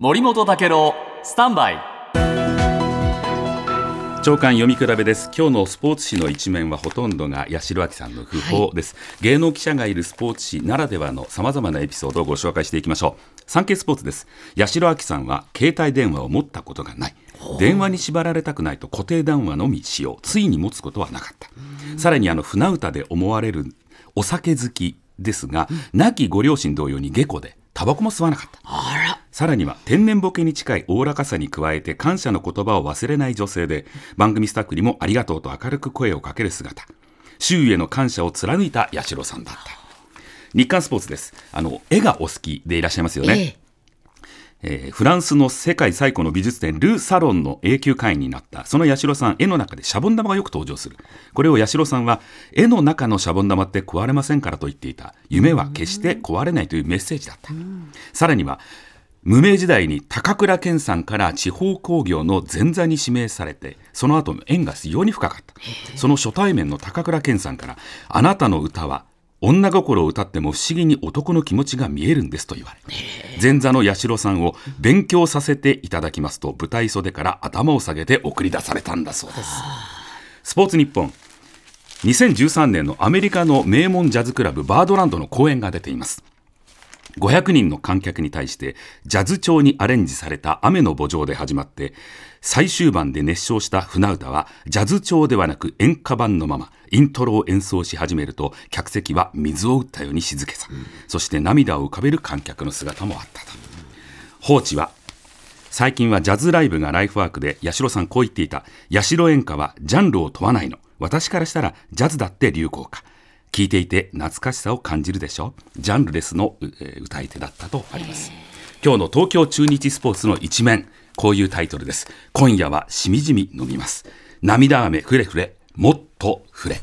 森本武郎スタンバイ。長官読み比べです。今日のスポーツ紙の一面はほとんどが八代亜紀さんの訃報です、芸能記者がいるスポーツ紙ならではのさまざまなエピソードをご紹介していきましょう。産経スポーツです。八代亜紀さんは携帯電話を持ったことがない。電話に縛られたくないと固定電話のみ使用。ついに持つことはなかった。さらにあの船歌で思われるお酒好きですが、亡きご両親同様に下戸でタバコも吸わなかったさらには天然ボケに近いおおらかさに加えて感謝の言葉を忘れない女性で番組スタッフにもありがとうと明るく声をかける姿。周囲への感謝を貫いた八代さんだった。日刊スポーツです。あの絵がお好きでいらっしゃいますよね、えーフランスの世界最古の美術展ル・サロンの永久会員になった。その八代さん絵の中でシャボン玉がよく登場する。これを八代さんは絵の中のシャボン玉って壊れませんからと言っていた。夢は決して壊れないというメッセージだった。さらには無名時代に高倉健さんから地方工業の前座に指名されてその後の縁が非常に深かった。その初対面の高倉健さんからあなたの歌は女心を歌っても不思議に男の気持ちが見えるんですと言われ前座の八代さんを勉強させていただきますと舞台袖から頭を下げて送り出されたんだそうです。スポーツ日本2013年のアメリカの名門ジャズクラブバードランドの公演が出ています500人の観客に対してジャズ調にアレンジされた雨の墓場で始まって最終盤で熱唱した船歌はジャズ調ではなく演歌版のままイントロを演奏し始めると客席は水を打ったように静けさ、うん、そして涙を浮かべる観客の姿もあったと。放置は最近はジャズライブがライフワークで八代さんこう言っていた。八代演歌はジャンルを問わないの。私からしたらジャズだって流行歌。聴いていて懐かしさを感じるでしょ？ジャンルレスの、えー、歌い手だったとあります。今日の東京中日スポーツの一面こういうタイトルです。今夜はしみじみ飲みます。涙雨ふれふれもっとふれ